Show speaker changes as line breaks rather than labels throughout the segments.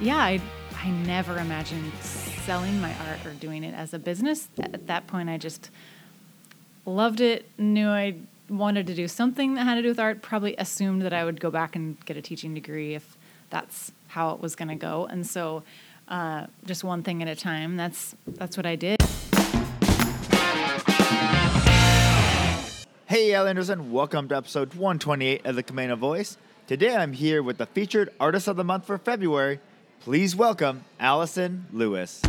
yeah, I I never imagined selling my art or doing it as a business. At that point, I just loved it, knew I wanted to do something that had to do with art, probably assumed that I would go back and get a teaching degree if that's how it was going to go. And so, uh, just one thing at a time. That's that's what I did.
Hey, Islanders, Anderson, welcome to episode 128 of the Camano Voice. Today I'm here with the featured Artist of the Month for February. Please welcome Allison Lewis.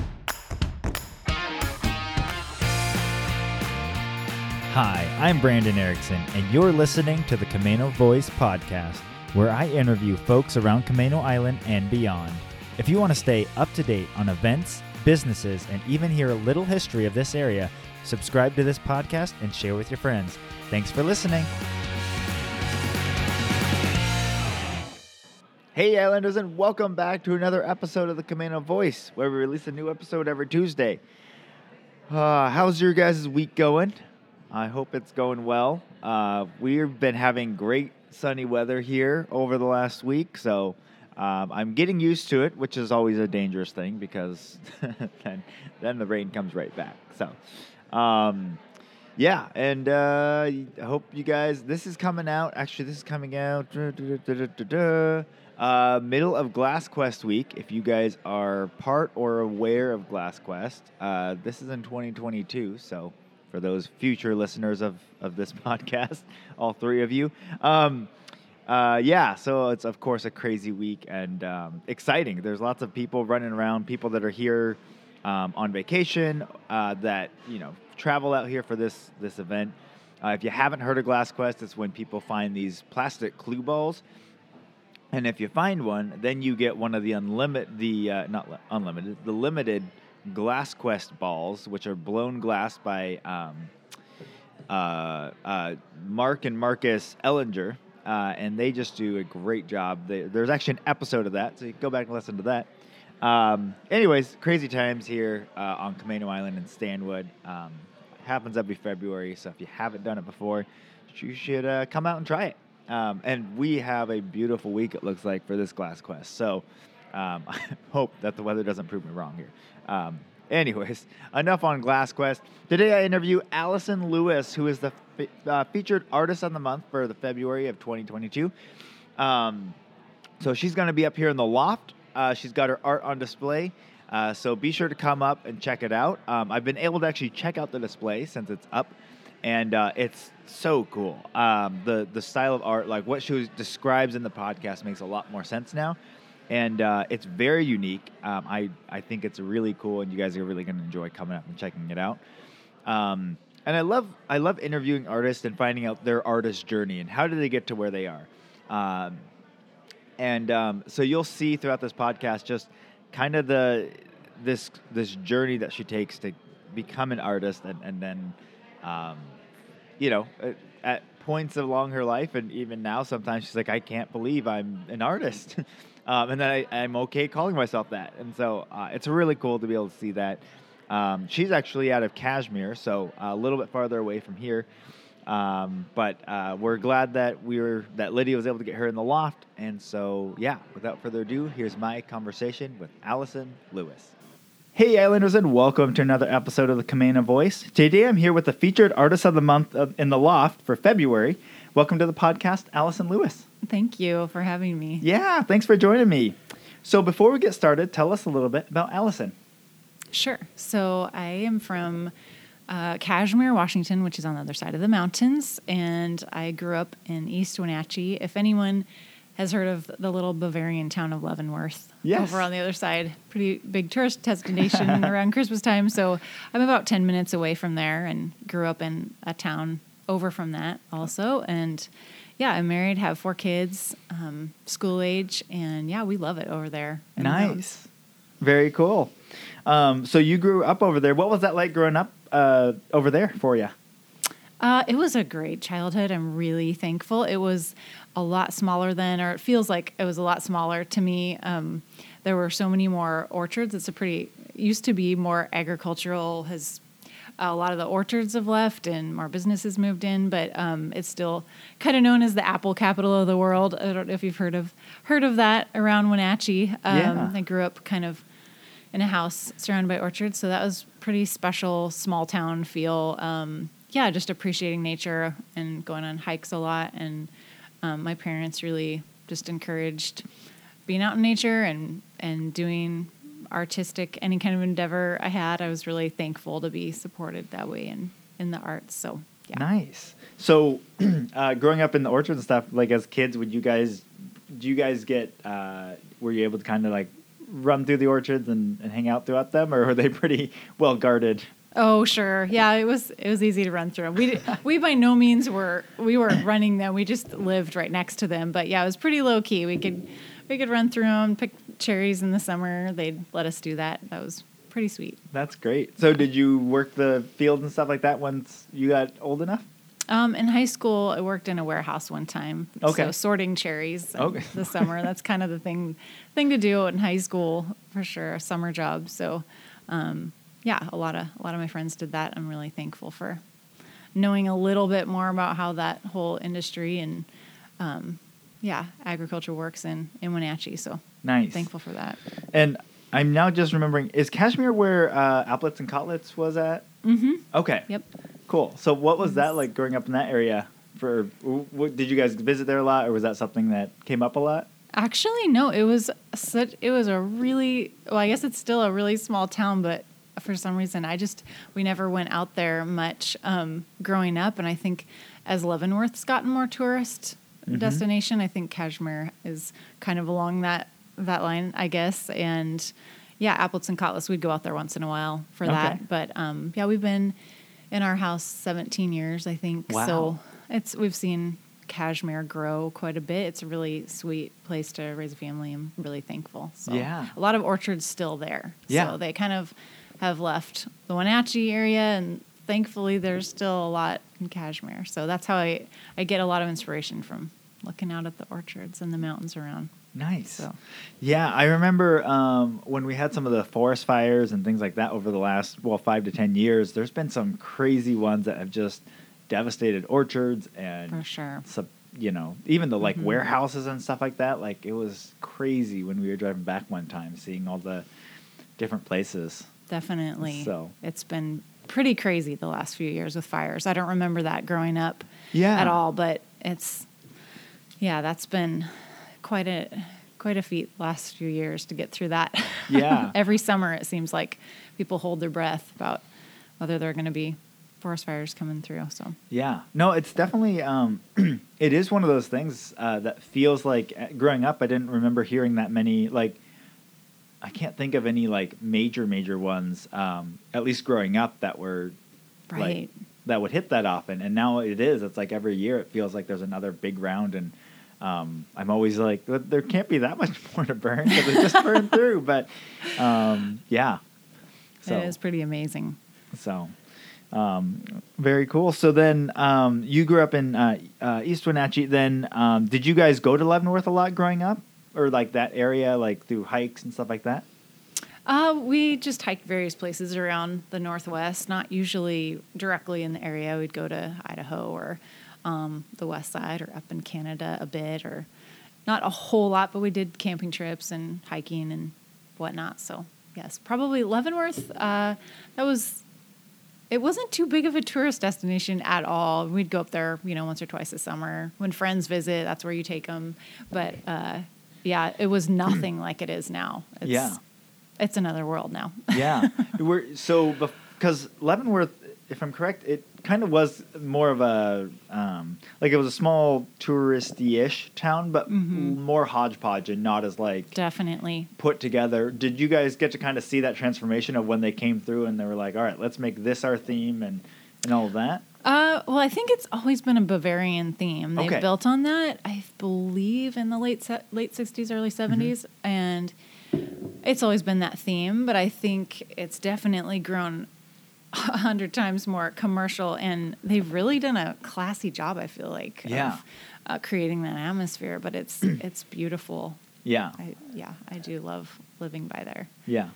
Hi, I'm Brandon Erickson, and you're listening to the Camano Voice podcast, where I interview folks around Camano Island and beyond. If you want to stay up to date on events, businesses, and even hear a little history of this area, subscribe to this podcast and share with your friends. Thanks for listening.
Hey, Islanders, and welcome back to another episode of the Camano Voice, where we release a new episode every Tuesday. Uh, how's your guys' week going? I hope it's going well. Uh, we've been having great sunny weather here over the last week, so um, I'm getting used to it, which is always a dangerous thing because then then the rain comes right back. So, um, yeah, and uh, I hope you guys. This is coming out. Actually, this is coming out. Uh, middle of Glass Quest week. If you guys are part or aware of Glass Quest, uh, this is in 2022. So, for those future listeners of of this podcast, all three of you. Um, uh, yeah, so it's of course a crazy week and um, exciting. There's lots of people running around, people that are here um, on vacation, uh, that you know travel out here for this this event. Uh, if you haven't heard of Glass Quest, it's when people find these plastic clue balls, and if you find one, then you get one of the unlimited, the uh, not li- unlimited, the limited Glass Quest balls, which are blown glass by um, uh, uh, Mark and Marcus Ellinger, uh, and they just do a great job. They, there's actually an episode of that, so you can go back and listen to that. Um, anyways, crazy times here uh, on Camano Island in Stanwood. Um, happens every February, so if you haven't done it before, you should uh, come out and try it. Um, and we have a beautiful week, it looks like, for this Glass Quest. So um, I hope that the weather doesn't prove me wrong here. Um, anyways, enough on Glass Quest. Today I interview Allison Lewis, who is the fe- uh, featured artist of the month for the February of 2022. Um, so she's going to be up here in the loft. Uh, she's got her art on display. Uh, so be sure to come up and check it out. Um, I've been able to actually check out the display since it's up, and uh, it's so cool. Um, the the style of art, like what she was- describes in the podcast, makes a lot more sense now, and uh, it's very unique. Um, I I think it's really cool, and you guys are really going to enjoy coming up and checking it out. Um, and I love I love interviewing artists and finding out their artist journey and how did they get to where they are. Um, and um, so you'll see throughout this podcast just kind of the this this journey that she takes to become an artist and, and then um, you know at, points along her life and even now sometimes she's like i can't believe i'm an artist um, and then I, i'm okay calling myself that and so uh, it's really cool to be able to see that um, she's actually out of Cashmere so a little bit farther away from here um, but uh, we're glad that we were that Lydia was able to get her in the loft, and so yeah. Without further ado, here's my conversation with Allison Lewis. Hey, Islanders, and welcome to another episode of the Camano Voice. Today, I'm here with the featured artist of the month of, in the loft for February. Welcome to the podcast, Allison Lewis.
Thank you for having me.
Yeah, thanks for joining me. So, before we get started, tell us a little bit about Allison.
Sure. So I am from uh, Cashmere, Washington, which is on the other side of the mountains, and I grew up in East Wenatchee. If anyone has heard of the little Bavarian town of Leavenworth,
Yes.
over on the other side, pretty big tourist destination around Christmas time. So I'm about ten minutes away from there, and grew up in a town over from that also, and. Yeah, I'm married, have four kids, um, school age, and yeah, we love it over there.
Nice. Very cool. Um, so, you grew up over there. What was that like growing up uh, over there for you?
Uh, it was a great childhood. I'm really thankful. It was a lot smaller than, or it feels like it was a lot smaller to me. Um, there were so many more orchards. It's a pretty used to be more agricultural. Has a lot of the orchards have left and more businesses moved in, but um, it's still kind of known as the apple capital of the world. I don't know if you've heard of heard of that around Wenatchee. Um,
Yeah.
I grew up kind of in a house surrounded by orchards, so that was pretty special, small town feel. Um, yeah, just appreciating nature and going on hikes a lot, and um, my parents really just encouraged being out in nature and and doing artistic any kind of endeavor I had. I was really thankful to be supported that way in in the arts. So yeah.
Nice. So, uh, growing up in the orchard and stuff, like as kids, would you guys, do you guys get, uh, were you able to kind of like run through the orchards and, and hang out throughout them, or were they pretty well guarded?
Oh sure, yeah. It was it was easy to run through. We we by no means were we weren't running them. We just lived right next to them. But yeah, it was pretty low key. We could we could run through them, pick cherries in the summer. They'd let us do that. That was pretty sweet.
That's great. So, did you work the fields and stuff like that once you got old enough?
Um, in high school, I worked in a warehouse one time.
Okay.
So sorting cherries in
Okay.
the summer. That's kind of the thing thing to do in high school for sure. A summer job. So um, yeah, a lot of a lot of my friends did that. I'm really thankful for knowing a little bit more about how that whole industry and um, yeah, agriculture works in in Wenatchee. So
Nice.
thankful for that.
And I'm now just remembering, is Cashmere where uh, Aplets and Cotlets was at?
Mm-hmm.
Okay.
Yep.
Cool. So, what was that like growing up in that area? For what, did you guys visit there a lot, or was that something that came up a lot?
Actually, no. It was such. It was a really. Well, I guess it's still a really small town, but for some reason, I just we never went out there much um, growing up. And I think as Leavenworth's gotten more tourist destination, I think Cashmere is kind of along that that line, I guess. And yeah, Aplets and Cotlets, we'd go out there once in a while for
Okay.
that. But um, yeah, we've been in our house 17 years, I think.
Wow.
So it's we've seen Cashmere grow quite a bit. It's a really sweet place to raise a family. I'm really thankful. So
Yeah.
a lot of orchards still there.
Yeah.
So they kind of have left the Wenatchee area and thankfully there's still a lot in Cashmere. So that's how I, I get a lot of inspiration from looking out at the orchards and the mountains around.
Nice.
So
Yeah, I remember um, when we had some of the forest fires and things like that over the last well five to ten years. There's been some crazy ones that have just devastated orchards and
for sure.
sub, you know even the like
Mhm.
warehouses and stuff like that. Like it was crazy when we were driving back one time, seeing all the different places.
Definitely.
So-
it's been pretty crazy the last few years with fires. I don't remember that growing up
Yeah.
at all, but it's yeah, that's been quite a quite a feat last few years to get through that.
Yeah.
Every summer it seems like people hold their breath about whether they're going to be forest fires coming through. So
Yeah, no, it's definitely um, it is one of those things uh, that feels like uh, growing up. I didn't remember hearing that many like. I can't think of any like major major ones. Um, at least growing up, that were like
right.
that would hit that often, and now it is. It's like every year it feels like there's another big round, and um, I'm always like, "There- there can't be that much more to burn because it just burned through. But um, yeah, so
it is pretty amazing.
so, um, very cool. So then, um, you grew up in uh, uh, East Wenatchee. Then, um, did you guys go to Leavenworth a lot growing up, or like that area, like through hikes and stuff like that?
Uh, we just hiked various places around the Northwest, not usually directly in the area. We'd go to Idaho or um, the West Side or up in Canada a bit, or not a whole lot, but we did camping trips and hiking and whatnot. So, yes, probably Leavenworth. Uh, that was. It wasn't too big of a tourist destination at all. We'd go up there, you know, once or twice a summer. When friends visit, that's where you take them. But uh, yeah, it was nothing like it is now. It's,
Yeah.
it's another world now.
Yeah, we're so because Leavenworth, if I'm correct, it kind of was more of a um, like it was a small touristy-ish town, but
Mhm.
more hodgepodge and not as like
Definitely.
put together. Did you guys get to kind of see that transformation of when they came through and they were like, all right, let's make this our theme and and all of that?
Uh, well, I think it's always been a Bavarian theme. They've
Okay.
built on that, I believe, in the late se- late sixties, early 70s and it's always been that theme. But I think it's definitely grown a hundred times more commercial, and they've really done a classy job. I feel like
Yeah.
of uh, creating that atmosphere. But it's it's beautiful.
Yeah,
I, yeah, I do love living by there.
yeah.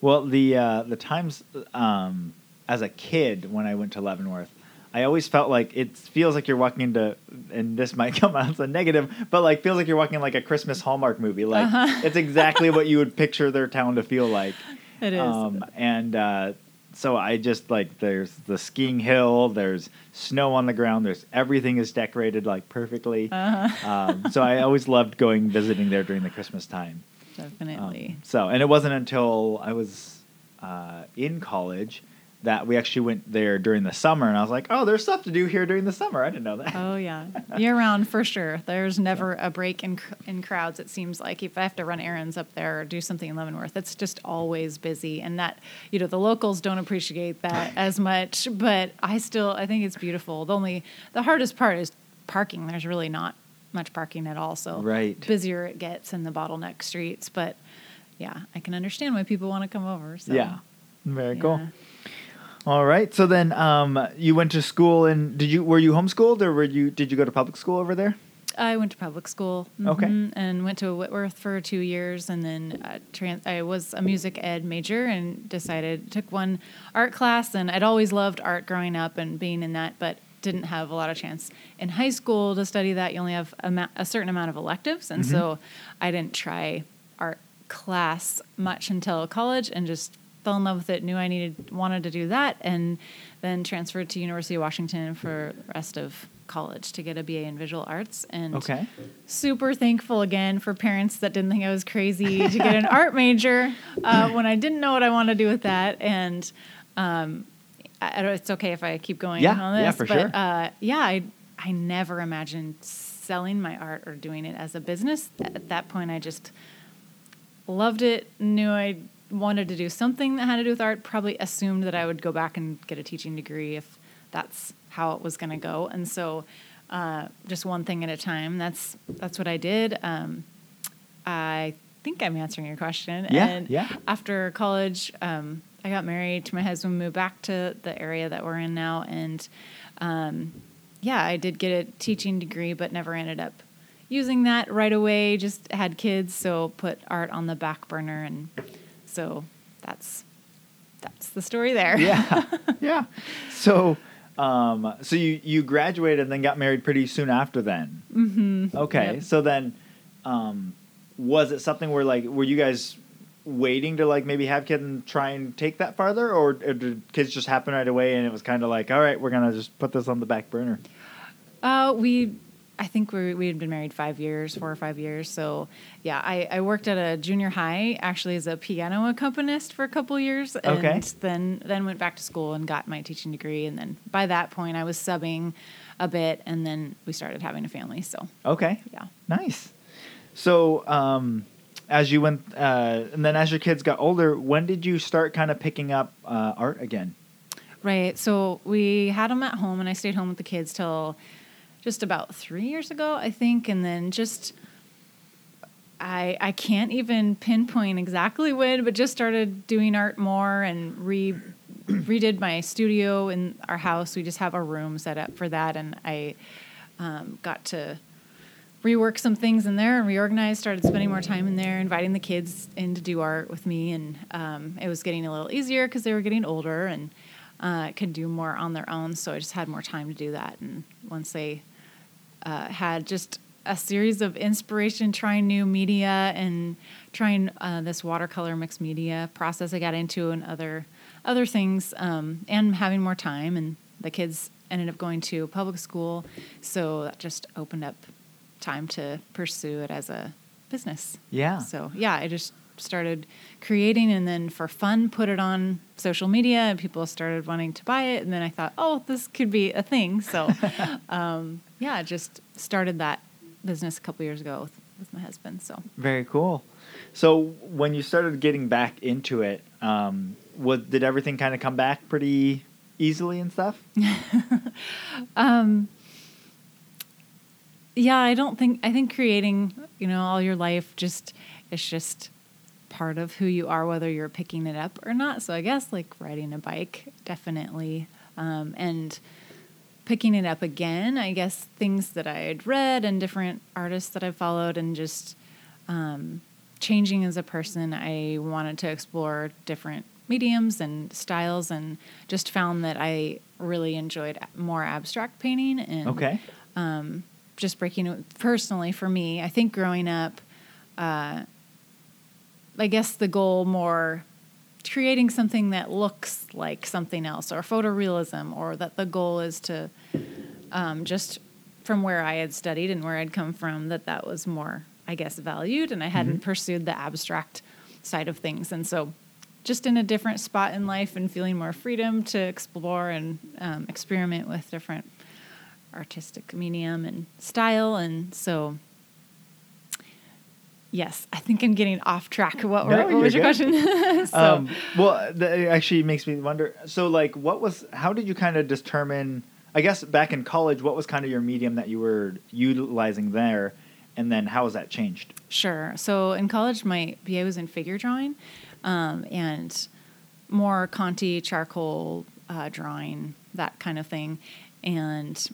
Well, the uh, the Times um, as a kid when I went to Leavenworth, I always felt like it feels like you're walking into, and this might come out as a negative, but like feels like you're walking in like a Christmas Hallmark movie. Like
Uh-huh.
it's exactly what you would picture their town to feel like.
It is.
Um, and uh, so I just like there's the skiing hill, there's snow on the ground, there's everything is decorated like perfectly.
Uh-huh.
Um, so I always loved going visiting there during the Christmas time.
Definitely.
Um, so, and it wasn't until I was uh, in college that we actually went there during the summer, and I was like, "Oh, there's stuff to do here during the summer." I didn't know that.
Oh yeah, year round for sure. There's never a break in in crowds. It seems like if I have to run errands up there or do something in Leavenworth, it's just always busy. And that you know the locals don't appreciate that as much, but I still I think it's beautiful. The only the hardest part is parking. There's really not much parking at all. So
Right.
busier it gets in the bottleneck streets, but yeah, I can understand why people want to come over. So.
Yeah, very cool. All right, so then um, you went to school, and did you were you homeschooled or were you did you go to public school over there?
I went to public school.
Okay.
mhm, And went to Whitworth for two years, and then uh, tran- I was a music ed major, and decided took one art class, and I'd always loved art growing up and being in that, but didn't have a lot of chance in high school to study that. You only have a, ma- a certain amount of electives, and so I didn't try art class much until college, and just fell in love with it. Knew I needed wanted to do that, and then transferred to University of Washington for the rest of college to get a BA in visual arts and
Okay.
super thankful again for parents that didn't think I was crazy to get an art major uh, when I didn't know what I wanted to do with that. And um, I, I don't- it's okay if I keep going
Yeah,
on this,
yeah, for
but
sure.
uh, yeah, I I never imagined selling my art or doing it as a business. At that point, I just loved it. Knew I wanted to do something that had to do with art. Probably assumed that I would go back and get a teaching degree if that's how it was going to go. And so, uh, just one thing at a time. That's that's what I did. Um, I think I'm answering your question.
Yeah,
And
yeah.
After college, um, I got married to my husband, moved back to the area that we're in now, and um, yeah, I did get a teaching degree, but never ended up using that right away. Just had kids, so put art on the back burner, and so that's that's the story there.
Yeah, yeah. So, um, so you you graduated and then got married pretty soon after then.
mm-hmm.
Okay,
Yep.
so then, um, was it something where like were you guys waiting to like maybe have kids and try and take that farther, or, or did kids just happen right away and it was kind of like, all right, we're gonna just put this on the back burner?
Uh, we, I think we we had been married five years, four or five years. So yeah, I, I worked at a junior high actually as a piano accompanist for a couple years, and
Okay.
then then went back to school and got my teaching degree. And then by that point, I was subbing a bit, and then we started having a family. So
Okay,
yeah.
nice. So, um, as you went, uh, and then as your kids got older, when did you start kind of picking up uh, art again?
Right. So we had them at home, and I stayed home with the kids till just about three years ago, I think, and then just I I can't even pinpoint exactly when, but just started doing art more and re redid my studio in our house. We just have a room set up for that, and I um, got to rework some things in there and reorganize started spending more time in there inviting the kids in to do art with me and um, it was getting a little easier because they were getting older and uh, could do more on their own so i just had more time to do that and once they uh, had just a series of inspiration trying new media and trying uh, this watercolor mixed media process i got into and other other things um, and having more time and the kids ended up going to public school so that just opened up time to pursue it as a business
Yeah.
so yeah i just started creating and then for fun put it on social media and people started wanting to buy it and then i thought oh this could be a thing so um, yeah just started that business a couple years ago with, with my husband so
Very cool. So when you started getting back into it, um, was, did everything kind of come back pretty easily and stuff?
yeah i don't think i think creating you know all your life just it's just part of who you are whether you're picking it up or not so i guess like riding a bike definitely um, and picking it up again i guess things that i had read and different artists that i followed and just um, changing as a person i wanted to explore different mediums and styles, and just found that I really enjoyed more abstract painting and
Okay.
just breaking it personally for me. I think growing up, uh, I guess the goal more creating something that looks like something else or photorealism, or that the goal is to um, just from where I had studied and where I'd come from, that that was more, I guess, valued, and I hadn't pursued the abstract side of things. And so, just in a different spot in life and feeling more freedom to explore and um, experiment with different artistic medium and style. And so, yes, I think I'm getting off track. What,
No,
were, what was
you're
your
good.
question? so,
um, well, that actually makes me wonder. So, like, what was? How did you kind of determine? I guess back in college, what was kind of your medium that you were utilizing there, and then how has that changed?
Sure. So in college, my BA was in figure drawing, um, and more Conté charcoal uh, drawing, that kind of thing, and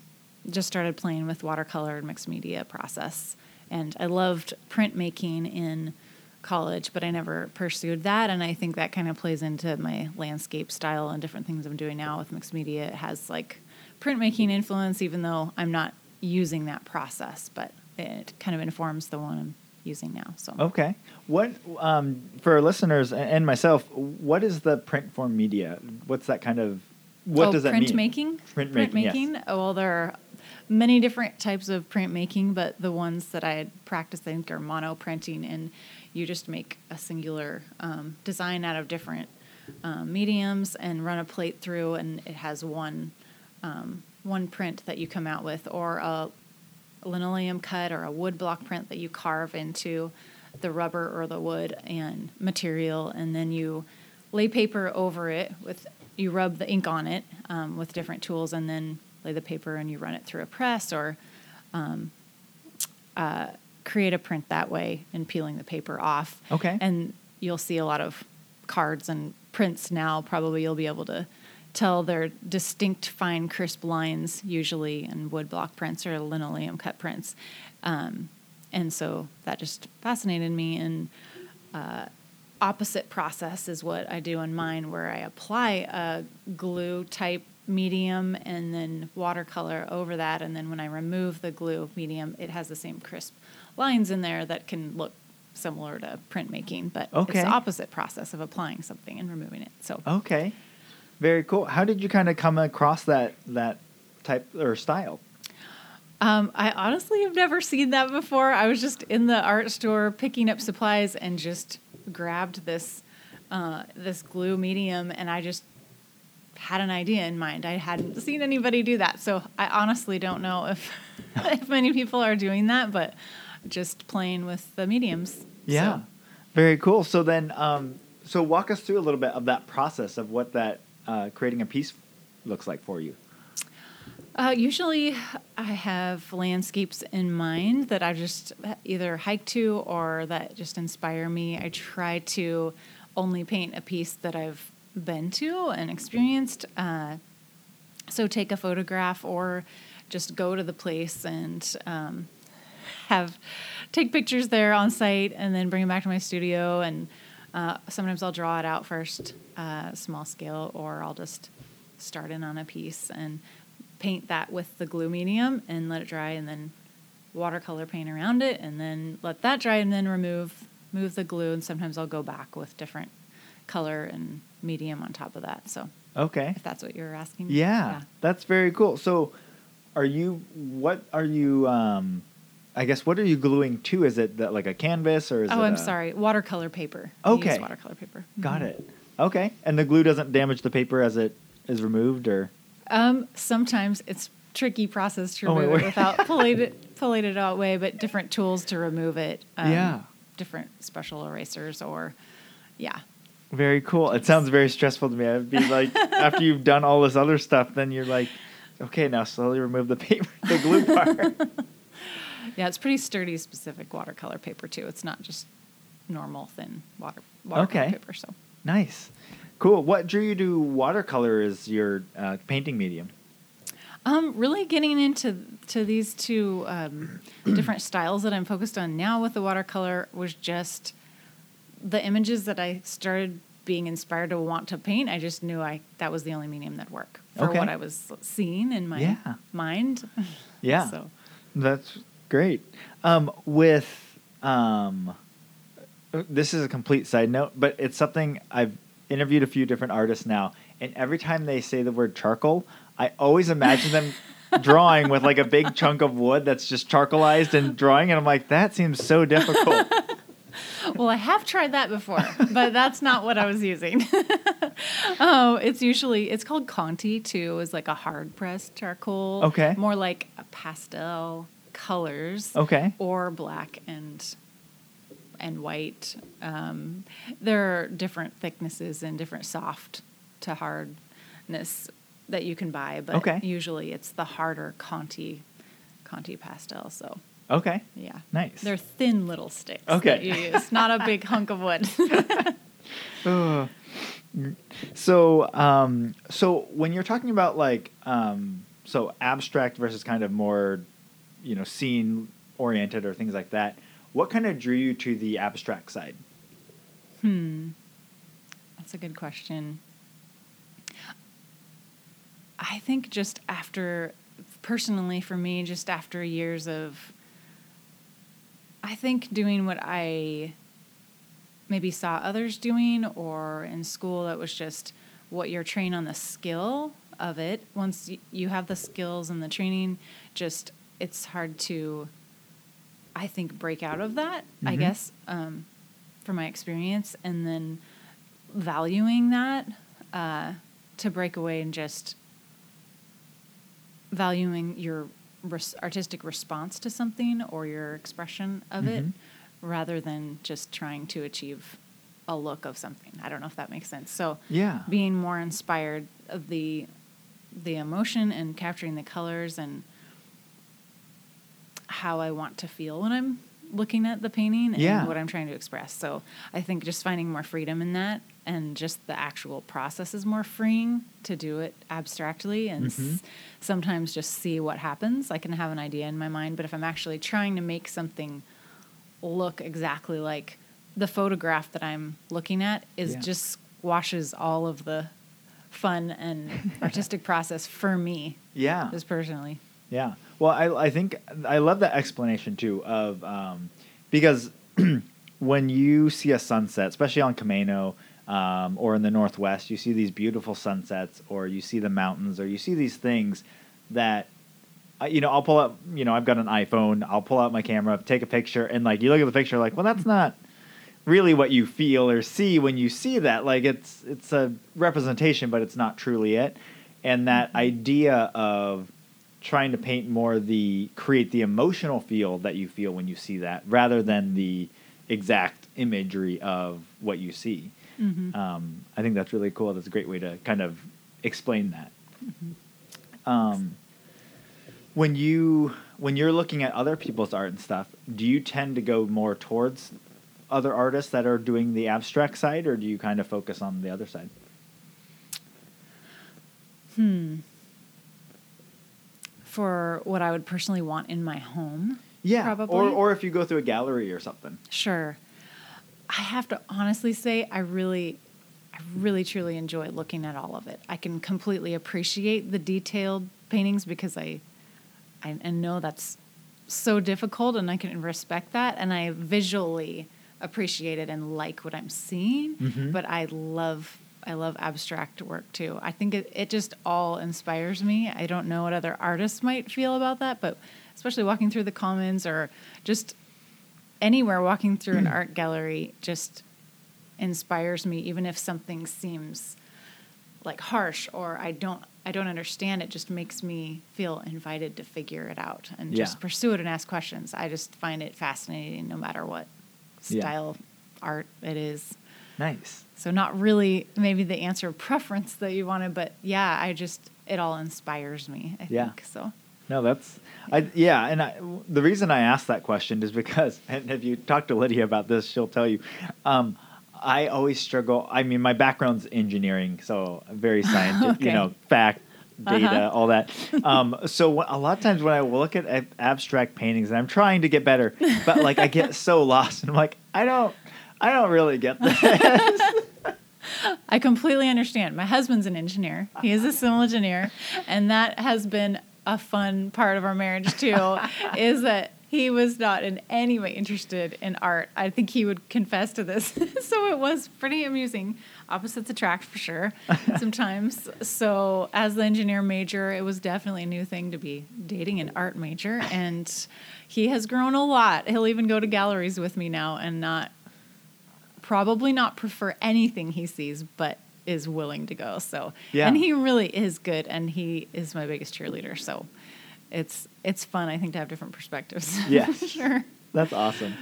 just started playing with watercolor and mixed media process. And I loved printmaking in college, but I never pursued that. And I think that kind of plays into my landscape style and different things I'm doing now with mixed media. It has like printmaking influence, even though I'm not using that process, but it kind of informs the one I'm using now. So
Okay. What um, for our listeners and myself? What is the print form media? What's that kind of? What
Oh,
does that
print
mean?
making?
Printmaking, yes.
Printmaking? Oh, well, there are many different types of printmaking, but the ones that I had practiced, I think, are mono printing, and you just make a singular um, design out of different um, mediums and run a plate through, and it has one um, one print that you come out with, or a linoleum cut or a wood block print that you carve into the rubber or the wood and material, and then you lay paper over it with you rub the ink on it um, with different tools, and then lay the paper and you run it through a press or um, uh, create a print that way and peeling the paper off.
Okay.
And you'll see a lot of cards and prints now. Probably you'll be able to tell their distinct, fine, crisp lines usually in wood block prints or linoleum cut prints. Um, and so that just fascinated me. And uh, opposite process is what I do in mine, where I apply a glue type medium and then watercolor over that. And then when I remove the glue medium, it has the same crisp lines in there that can look similar to printmaking, but
Okay.
it's the opposite process of applying something and removing it. So
Okay. Very cool. How did you kind of come across that that type or style?
Um, I honestly have never seen that before. I was just in the art store picking up supplies and just grabbed this uh, this glue medium, and I just had an idea in mind. I hadn't seen anybody do that, so I honestly don't know if if many people are doing that, but just playing with the mediums.
Yeah.
So,
Very cool. So then, um, so walk us through a little bit of that process of what that uh, creating a piece looks like for you.
Uh, usually, I have landscapes in mind that I just either hike to or that just inspire me. I try to only paint a piece that I've been to and experienced. Uh, so, take a photograph or just go to the place and um, have take pictures there on site and then bring them back to my studio. And uh, sometimes I'll draw it out first, uh, small scale, or I'll just start in on a piece and paint that with the glue medium and let it dry and then watercolor paint around it and then let that dry and then remove move the glue and sometimes I'll go back with different color and medium on top of that. So
Okay.
if that's what you're asking.
Yeah, that's very cool. So, are you? What are you? Um, I guess what are you gluing to? Is it that like a canvas or is
Oh, I'm
a-
sorry. Watercolor paper.
Okay.
watercolor paper.
Got
Mhm.
it. Okay, and the glue doesn't damage the paper as it is removed, or
Um, sometimes it's tricky process to
Oh,
remove
wait.
it without pulling it pulling it out way, but different tools to remove it. Um,
Yeah.
Different special erasers or, yeah.
Very cool. It sounds very stressful to me. I'd be like, after you've done all this other stuff, then you're like, okay, now slowly remove the paper, the glue part.
Yeah, it's pretty sturdy, specific watercolor paper too. It's not just normal thin water watercolor
Okay.
paper. So,
nice, cool. What drew you to watercolor as your uh, painting medium?
um, really getting into to these two um, different styles that I'm focused on now with the watercolor was just the images that I started being inspired to want to paint. I just knew I that was the only medium that work for
Okay.
what I was seeing in my
Yeah.
mind.
Yeah.
So
That's great. Um, with um, this is a complete side note, but it's something I've interviewed a few different artists now, and every time they say the word charcoal, I always imagine them drawing with like a big chunk of wood that's just charcoalized and drawing, and I'm like, that seems so difficult.
well, I have tried that before, but that's not what I was using. oh, it's usually it's called Conté too. Is like a hard pressed charcoal.
Okay.
More like a pastel colors.
Okay.
Or black and and white. Um, there are different thicknesses and different soft to hardness that you can buy, but
Okay.
usually it's the harder Conté Conté pastel. So
Okay.
yeah.
Nice.
They're thin little sticks
Okay.
that you use, not a big hunk of wood.
Ugh. so um so when you're talking about like um so abstract versus kind of more you know scene oriented or things like that what kind of drew you to the abstract side
hmm. That's a good question. I think just after, personally for me, just after years of, I think doing what I maybe saw others doing or in school that was just what you're trained on the skill of it once you have the skills and the training just it's hard to i think break out of that i
Mhm.
guess um, from my experience and then valuing that uh, to break away and just valuing your res- artistic response to something or your expression of it
Mhm.
rather than just trying to achieve a look of something. I don't know if that makes sense. So
Yeah.
being more inspired of the the emotion and capturing the colors and how I want to feel when I'm looking at the painting and
Yeah.
what I'm trying to express. So I think just finding more freedom in that and just the actual process is more freeing to do it abstractly and
Mhm.
s- sometimes just see what happens. I can have an idea in my mind, but if I'm actually trying to make something look exactly like the photograph that I'm looking at is
Yeah.
just squashes all of the fun and artistic process for me
Yeah.
just personally.
Yeah. Well, I, I think I love that explanation too of um, because when you see a sunset, especially on Camano um, or in the Northwest, you see these beautiful sunsets, or you see the mountains, or you see these things that. I- You know, I'll pull up. You know, I've got an iPhone. I'll pull out my camera, take a picture, and like you look at the picture, like, well, that's not really what you feel or see when you see that. Like it's it's a representation, but it's not truly it. And that idea of trying to paint more the create the emotional feel that you feel when you see that, rather than the exact imagery of what you see.
Mm-hmm.
Um, I think that's really cool. That's a great way to kind of explain that.
Mm-hmm.
Um, when you when you're looking at other people's art and stuff, do you tend to go more towards other artists that are doing the abstract side, or do you kind of focus on the other side?
Hmm. For what I would personally want in my home.
Yeah,
Probably.
or or if you go through a gallery or something.
Sure. I have to honestly say I really I really truly enjoy looking at all of it. I can completely appreciate the detailed paintings because I I, I know that's so difficult and I can respect that and I visually appreciate it and like what I'm seeing,
Mhm.
but I love I love abstract work too. I think it, it just all inspires me. I don't know what other artists might feel about that, but especially walking through the commons or just anywhere walking through an mm. art gallery just inspires me even if something seems like harsh or I don't I don't understand it just makes me feel invited to figure it out and
Yeah.
just pursue it and ask questions. I just find it fascinating no matter what
Yeah.
style art it is.
Nice.
So not really maybe the answer of preference that you wanted, but yeah, I just it all inspires me. I
Yeah.
think so.
No, that's I yeah, and I, the reason I asked that question is because, and if you talk to Lydia about this, she'll tell you. Um, I always struggle. I mean, my background's engineering, so very scientific, you know, fact, data,
Uh-huh.
all that. Um, so a lot of times when I look at ab- abstract paintings, and I'm trying to get better, but like I get so lost, and I'm like, I don't, I don't really get this.
I completely understand. My husband's an engineer. He is a civil engineer, and that has been a fun part of our marriage too. is that he was not in any way interested in art. I think he would confess to this. so it was pretty amusing. Opposites attract for sure sometimes. so as the engineer major, it was definitely a new thing to be dating an art major and he has grown a lot. He'll even go to galleries with me now and not probably not prefer anything he sees, but is willing to go. So
Yeah.
and he really is good and he is my biggest cheerleader. So it's it's fun, I think, to have different perspectives.
Yeah,
sure.
That's awesome.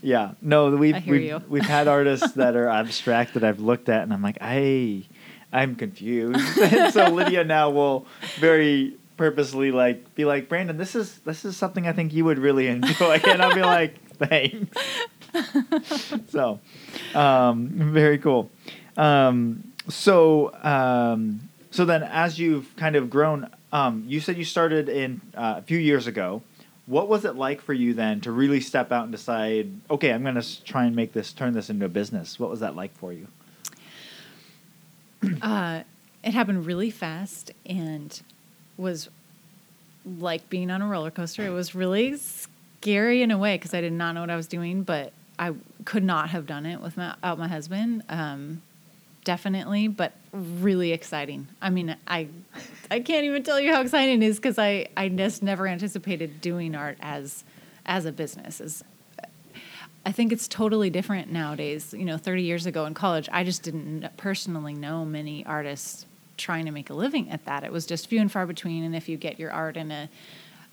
Yeah. No, we've
I hear
we've,
you.
we've had artists that are abstract that I've looked at and I'm like, I I'm confused. and so Lydia now will very purposely like be like, Brandon, this is this is something I think you would really enjoy. and I'll be like, thanks. So um, very cool. Um, so um, so then as you've kind of grown um, you said you started in uh, a few years ago what was it like for you then to really step out and decide okay i'm going to try and make this turn this into a business what was that like for you
Uh, it happened really fast and was like being on a roller coaster. It was really scary in a way because I did not know what I was doing, but I could not have done it without my husband. Um, definitely, but really exciting. I mean, I I can't even tell you how exciting it is because I I just never anticipated doing art as as a business as I think it's totally different nowadays. You know, 30 years ago in college, I just didn't personally know many artists trying to make a living at that. It was just few and far between. And if you get your art in a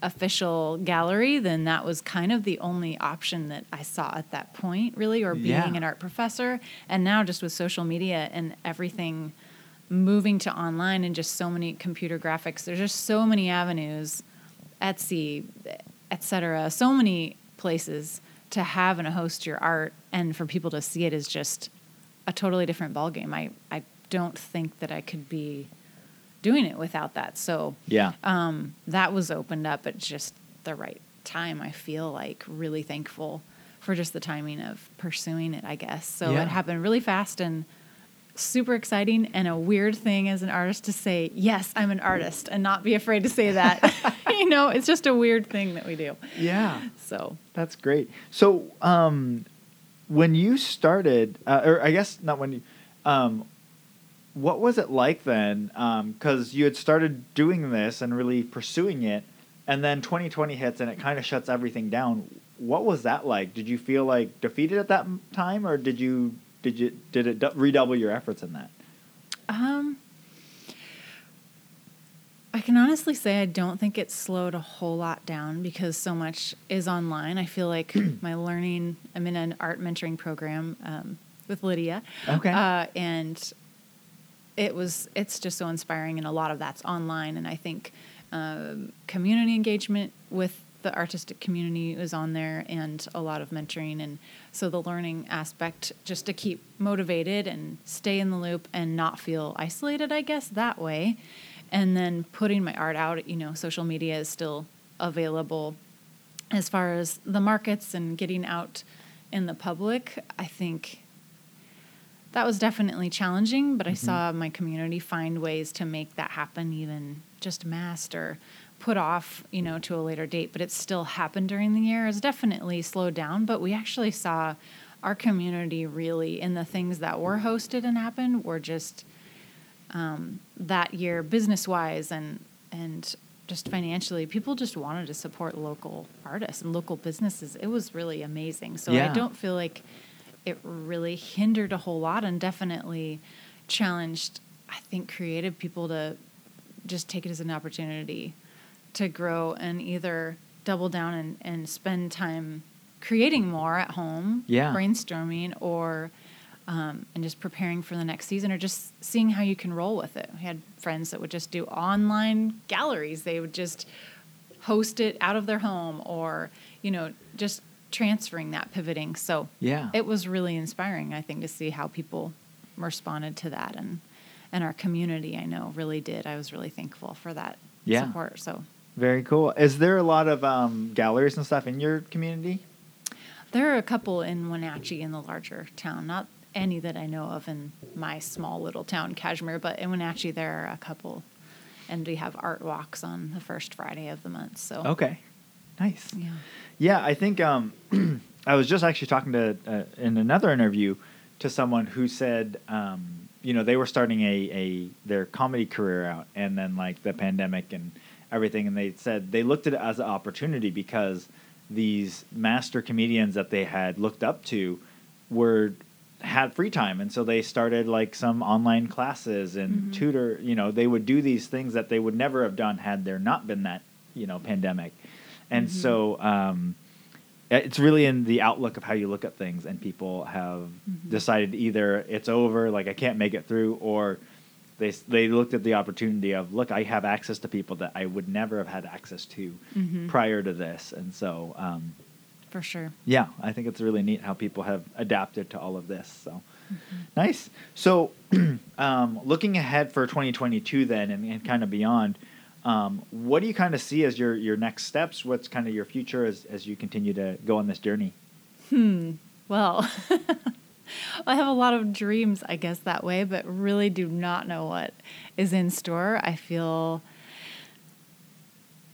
official gallery, then that was kind of the only option that I saw at that point, really, or being
Yeah.
an art professor. And now, just with social media and everything moving to online and just so many computer graphics, there's just so many avenues, Etsy, et cetera, so many places to have and host your art and for people to see it is just a totally different ballgame. I, I don't think that I could be doing it without that. So
yeah
um, that was opened up at just the right time. I feel like really thankful for just the timing of pursuing it, I guess. So
Yeah.
it happened really fast and super exciting and a weird thing as an artist to say, yes, I'm an artist and not be afraid to say that. you know, it's just a weird thing that we do.
yeah
So
that's great so um, when you started uh, or i guess not when you um, what was it like then because you had started doing this and really pursuing it and then 2020 hits and it kind of shuts everything down what was that like did you feel like defeated at that time or did you did you did it redouble your efforts in that
Um, I can honestly say I don't think it slowed a whole lot down because so much is online. I feel like my learning, I'm in an art mentoring program um, with Lydia.
Okay.
Uh, and it was, it's just so inspiring, and a lot of that's online. And I think um, community engagement with the artistic community is on there and a lot of mentoring and so the learning aspect just to keep motivated and stay in the loop and not feel isolated i guess that way and then putting my art out you know social media is still available as far as the markets and getting out in the public i think that was definitely challenging, but I saw my community find ways to make that happen, even just masked or put off, you know, to a later date. But it still happened during the year. It's definitely slowed down, but we actually saw our community really in the things that were hosted and happened were just um, that year, business wise and and just financially, people just wanted to support local artists and local businesses. It was really amazing. So
Yeah.
I don't feel like it really hindered a whole lot and definitely challenged, I think, creative people to just take it as an opportunity to grow and either double down and, and spend time creating more at home,
Yeah.
brainstorming, or um, and just preparing for the next season, or just seeing how you can roll with it. We had friends that would just do online galleries. They would just host it out of their home, or you know, just transferring that, pivoting. So
Yeah.
it was really inspiring. I think to see how people responded to that, and and our community, I know, really did. I was really thankful for that
Yeah.
support. So
Very cool. Is there a lot of um, galleries and stuff in your community?
There are a couple in Wenatchee in the larger town, not any that I know of in my small little town, Cashmere. But in Wenatchee, there are a couple, and we have art walks on the first Friday of the month. So
Okay. Nice.
yeah.
Yeah, I think um, I was just actually talking to uh, in another interview to someone who said, um, you know, they were starting a, a their comedy career out, and then like the pandemic and everything, and they said they looked at it as an opportunity because these master comedians that they had looked up to were had free time and so they started like some online classes and tutor you know they would do these things that they would never have done had there not been that you know pandemic and so um, it's really in the outlook of how you look at things and people have decided either it's over like i can't make it through or they they looked at the opportunity of look i have access to people that i would never have had access to prior to this. And so um,
For sure.
yeah i think it's really neat how people have adapted to all of this so. Nice. So um, looking ahead for 2022 then and, and kind of beyond um, what do you kind of see as your, your next steps what's kind of your future as, as you continue to go on this journey Hmm.
Well, I have a lot of dreams, I guess, that way, but really do not know what is in store. I feel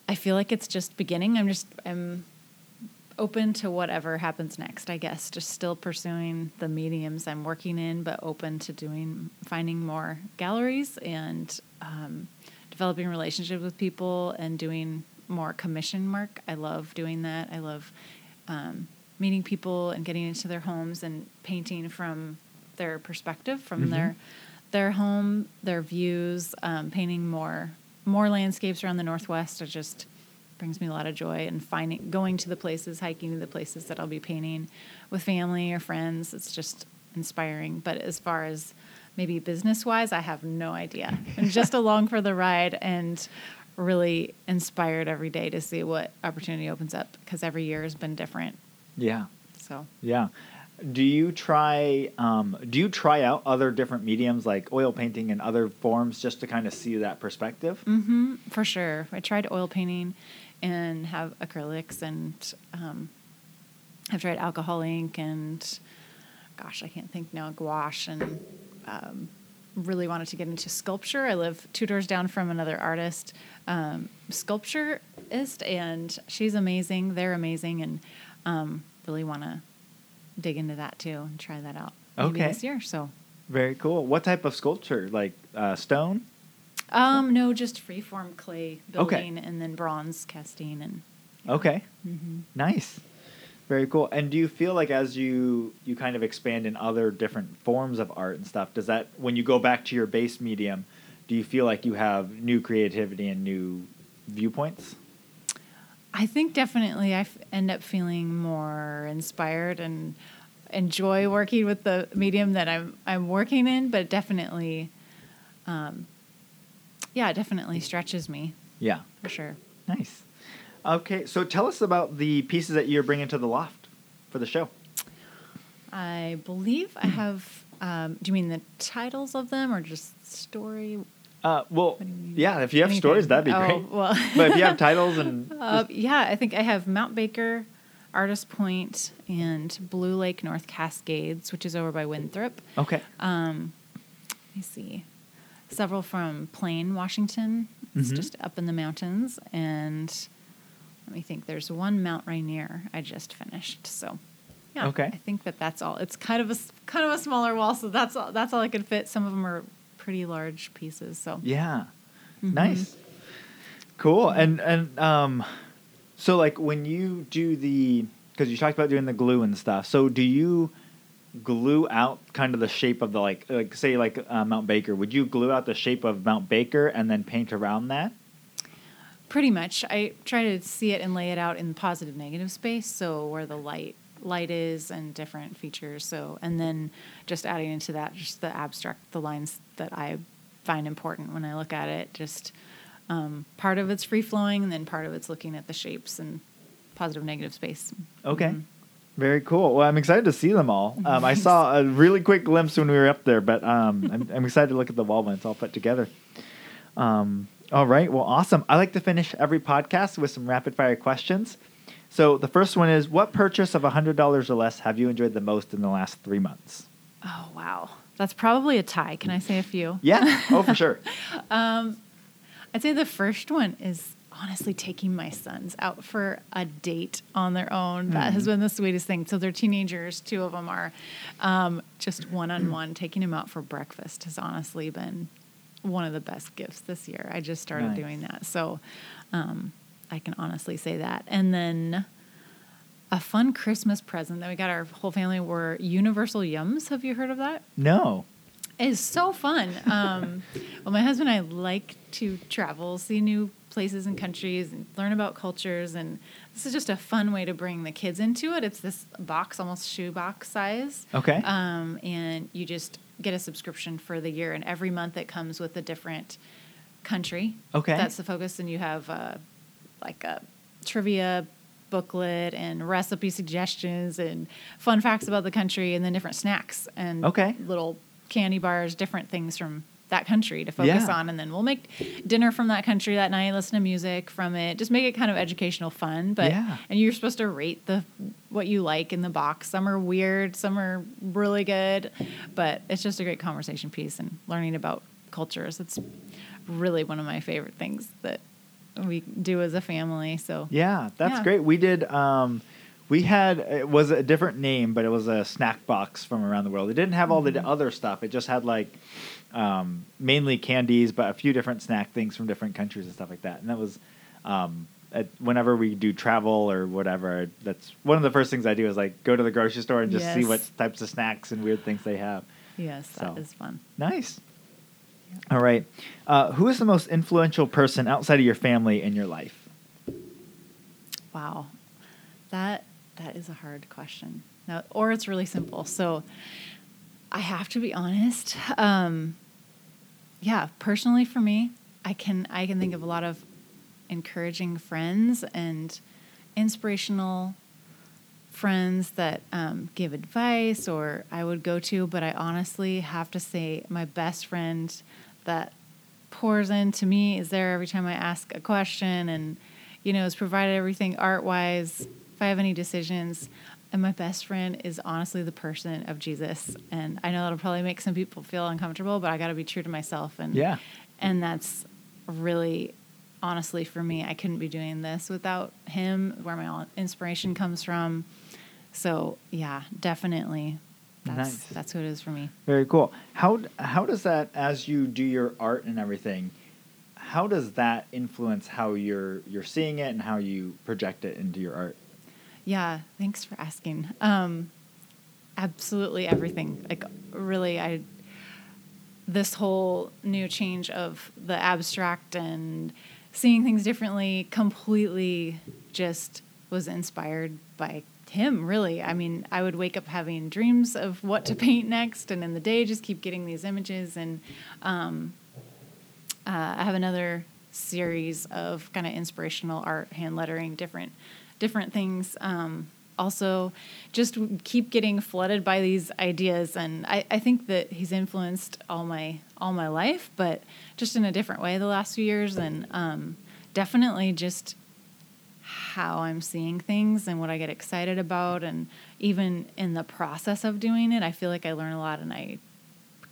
I feel like it's just beginning. I'm just I'm open to whatever happens next, I guess. Just still pursuing the mediums I'm working in, but open to doing finding more galleries and um, developing relationships with people and doing more commission work. I love doing that. I love um, meeting people and getting into their homes and painting from their perspective, from
Mhm.
their their home, their views, um, painting more more landscapes around the northwest. It just brings me a lot of joy and finding going to the places, hiking to the places that I'll be painting with family or friends. It's just inspiring. But as far as maybe business wise, I have no idea. I'm just along for the ride and really inspired every day to see what opportunity opens up because every year has been different.
yeah
So
yeah do you try um, do you try out other different mediums like oil painting and other forms just to kind of see that perspective
Mm-hmm, for sure. I tried oil painting and have acrylics and um, I've tried alcohol ink and gosh, I can't think now, gouache and um, really wanted to get into sculpture. I live two doors down from another artist, um, sculpturist, and she's amazing. They're amazing and um, really want to dig into that too and try that out maybe
Okay.
this year. So
very cool what type of sculpture like uh, stone
Um, no, just freeform clay
Okay.
building and then bronze casting and
okay
hmm
Nice. Very cool. And do you feel like as you you kind of expand in other different forms of art and stuff, does that when you go back to your base medium, do you feel like you have new creativity and new viewpoints?
I think definitely I f- end up feeling more inspired and enjoy working with the medium that I'm I'm working in, but it definitely, um, yeah, it definitely stretches me
Yeah.
for sure.
Nice. Okay, so tell us about the pieces that you're bringing to the loft for the show.
I believe I have. Um, do you mean the titles of them or just story?
Uh, well,
do you mean?
yeah, if you have
Anything.
stories, that'd be
Oh,
great.
well.
but if you have titles and
Uh, yeah, I think I have Mount Baker, Artist Point, and Blue Lake North Cascades, which is over by Winthrop.
okay,
Um, let me see. Several from Plain, Washington. It's
Mhm.
just up in the mountains. And let me think. There's one Mount Rainier I just finished. So, yeah.
Okay.
I think that that's all. It's kind of a kind of a smaller wall, so that's all. That's all I could fit. Some of them are pretty large pieces. So
Yeah.
Mhm.
Nice. Cool. And and um so like when you do the cuz you talked about doing the glue and stuff. So do you glue out kind of the shape of the like like say like uh, Mount Baker. Would you glue out the shape of Mount Baker and then paint around that?
Pretty much. I try to see it and lay it out in positive negative space, so where the light light is and different features. So and then just adding into that just the abstract the lines that I find important when I look at it. Just um, part of it's free flowing and then part of it's looking at the shapes and positive negative space.
Okay.
Mhm.
Very cool. Well, I'm excited to see them all. Um, I saw a really quick glimpse when we were up there, but um, I'm, I'm excited to look at the wall when it's all put together. Um, all right. Well, awesome. I like to finish every podcast with some rapid fire questions. So the first one is What purchase of $100 or less have you enjoyed the most in the last three months?
Oh wow, that's probably a tie. Can I say a few?
Yeah. Oh, for sure.
Um, I'd say the first one is honestly taking my sons out for a date on their own. That has been the sweetest thing. So they're teenagers, two of them are. Um, just one on one, taking them out for breakfast has honestly been one of the best gifts this year. I just started
Nice.
doing that. So um, I can honestly say that. And then a fun Christmas present that we got our whole family were Universal Yums. Have you heard of that?
No.
It's so fun. Um, well, my husband and I like to travel, see new places and countries, and learn about cultures. And this is just a fun way to bring the kids into it. It's this box, almost shoebox size.
Okay.
Um, and you just get a subscription for the year, and every month it comes with a different country.
Okay.
That's the focus, and you have uh, like a trivia booklet and recipe suggestions and fun facts about the country, and then different snacks and
Okay.
little candy bars, different things from that country to focus
Yeah.
on, and then we'll make dinner from that country that night, listen to music from it, just make it kind of educational fun. But
Yeah.
and you're supposed to rate the what you like in the box. Some are weird, some are really good, but it's just a great conversation piece and learning about cultures. It's really one of my favorite things that we do as a family. So
Yeah, that's
Yeah.
great. We did. Um, we had it was a different name, but it was a snack box from around the world. It didn't have all the
Mm-hmm.
other stuff. It just had like um, mainly candies, but a few different snack things from different countries and stuff like that. And that was um, at, whenever we do travel or whatever. That's one of the first things I do is like go to the grocery store and just see what types of snacks and weird things they have.
yes, that
So.
is fun.
Nice. All right. Uh, who is the most influential person outside of your family in your life?
Wow, that that is a hard question. Now, or it's really simple. So, I have to be honest. Um, yeah, personally, for me, I can I can think of a lot of encouraging friends and inspirational friends that um, give advice or I would go to, but I honestly have to say my best friend that pours into me is there every time I ask a question and you know has provided everything art wise. If I have any decisions, and my best friend is honestly the person of Jesus, and I know that'll probably make some people feel uncomfortable, but I got to be true to myself and
Yeah.
and that's really honestly for me i couldn't be doing this without him where my inspiration comes from so yeah definitely that's
Nice.
that's who it is for me
Very cool. How how does that as you do your art and everything? How does that influence how you're you're seeing it and how you project it into your art?
Yeah thanks for asking. Um absolutely everything. Like really i this whole new change of the abstract and seeing things differently completely just was inspired by him really. I mean i would wake up having dreams of what to paint next and in the day just keep getting these images. And um, uh, i have another series of kind of inspirational art hand lettering different different things um, also just keep getting flooded by these ideas. And I, I think that he's influenced all my all my life but just in a different way the last few years. And um, definitely just how i'm seeing things and what i get excited about. And even in the process of doing it i feel like i learn a lot and i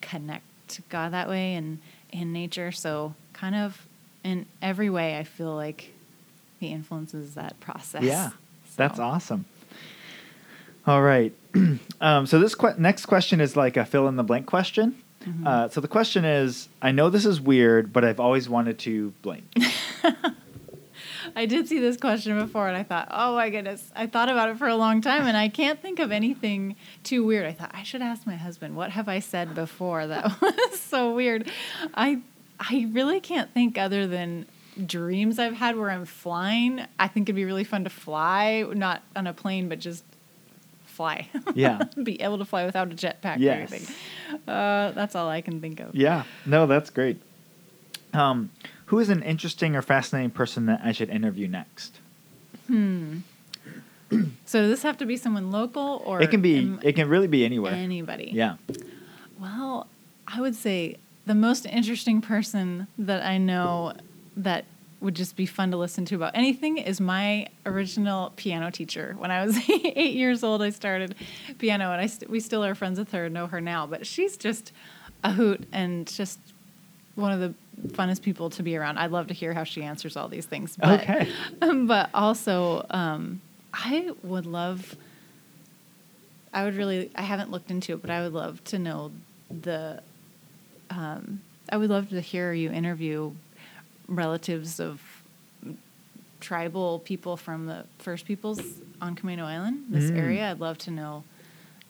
connect to god that way and in nature. So kind of in every way i feel like influences that process
Yeah, that's awesome. All right. um, so this que- next question is like a fill in the blank question.
Mm-hmm.
Uh, so the question is, I know this is weird, but I've always wanted to blank.
I did see this question before and I thought, oh my goodness. I thought about it for a long time and I can't think of anything too weird. I thought I should ask my husband, what have I said before that was so weird? I I really can't think other than dreams I've had where I'm flying. I think it'd be really fun to fly, not on a plane, but just fly.
Yeah.
be able to fly without a jetpack
Yes.
or anything. Uh, that's all I can think of.
yeah. No, that's great. Um, who is an interesting or fascinating person that I should interview next? Hmm.
so does this have to be someone local or
it can be.
am-
It can really be anywhere.
anybody?
Yeah.
Well, I would say the most interesting person that I know that would just be fun to listen to about anything is my original piano teacher. When I was eight years old, I started piano, and I st- we still are friends with her, know her now. But she's just a hoot and just one of the funnest people to be around. I'd love to hear how she answers all these things. But,
Okay.
but also, um, I would love. I would really. I haven't looked into it, but I would love to know the. Um, I would love to hear you interview relatives of tribal people from the First Peoples on Camano Island, this
Mm.
area. I'd love to know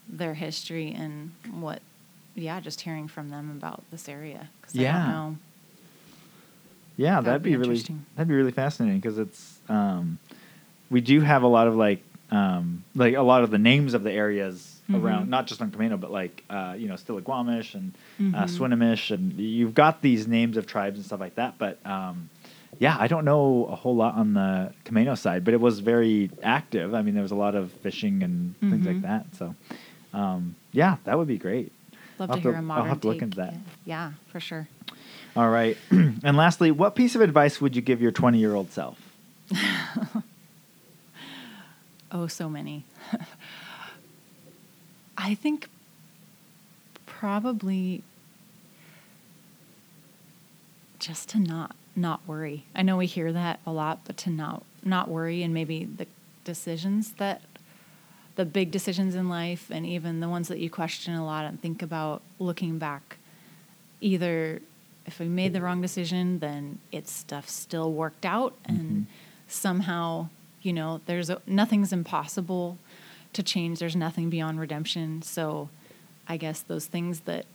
their history and what. Yeah, just hearing from them about this area because I
Yeah.
don't know.
Yeah,
That'd
that'd,
be
be, really that'd be really fascinating because it's um, we do have a lot of like um, like a lot of the names of the areas
Mhm.
around, not just on Camano, but like uh, you know Stillaguamish and uh,
Mhm.
Swinomish, and you've got these names of tribes and stuff like that. But um, yeah, I don't know a whole lot on the Camano side, but it was very active. I mean, there was a lot of fishing and things like
Mhm.
that. So um, yeah, that would be great.
Love
I'll
to
have to-
hear a
I'll have to look into that.
Yeah, for sure.
All right. and lastly, what piece of advice would you give your 20 year old self?
Oh, so many. I think probably just to not not worry. I know we hear that a lot, but to not not worry and maybe the decisions that the big decisions in life and even the ones that you question a lot and think about looking back either if we made the wrong decision then it's stuff still worked out and mm-hmm. somehow you know there's a, nothing's impossible to change. There's nothing beyond redemption. So i guess those things that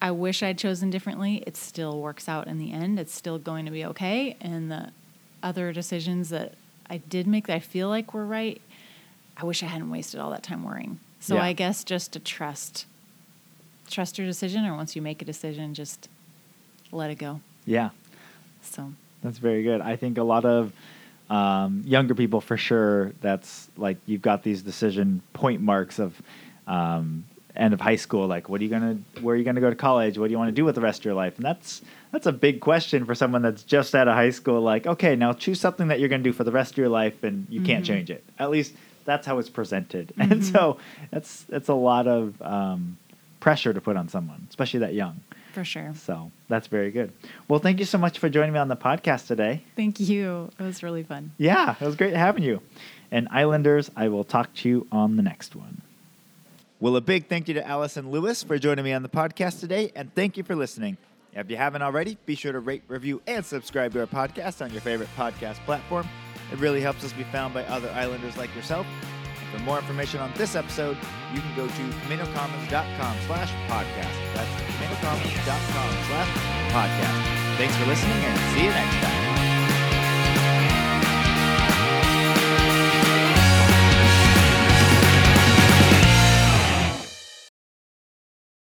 i wish i'd chosen differently it still works out in the end. It's still going to be okay. And the other decisions that i did make that i feel like were right i wish i hadn't wasted all that time worrying. So
Yeah.
i guess just to trust trust your decision or once you make a decision just let it go.
Yeah,
so.
That's very good. I think a lot of um, younger people, for sure, that's like you've got these decision point marks of um, end of high school. Like, what are you gonna, where are you gonna go to college? What do you want to do with the rest of your life? And that's that's a big question for someone that's just out of high school. Like, okay, now choose something that you're gonna do for the rest of your life, and you can't
Mhm.
change it. At least that's how it's presented. And so that's that's a lot of um, pressure to put on someone, especially that young.
For sure
So that's very good. Well, thank you so much for joining me on the podcast today.
thank you it was really fun
Yeah, it was great having you. And Islanders, I will talk to you on the next one. Well, a big thank you to Allison Lewis for joining me on the podcast today, and thank you for listening. If you haven't already, be sure to rate, review, and subscribe to our podcast on your favorite podcast platform. It really helps us be found by other Islanders like yourself. For more information on this episode, you can go to CamanoCommons.com slash podcast. That's CamanoCommons.com slash podcast. Thanks for listening, and see you next time.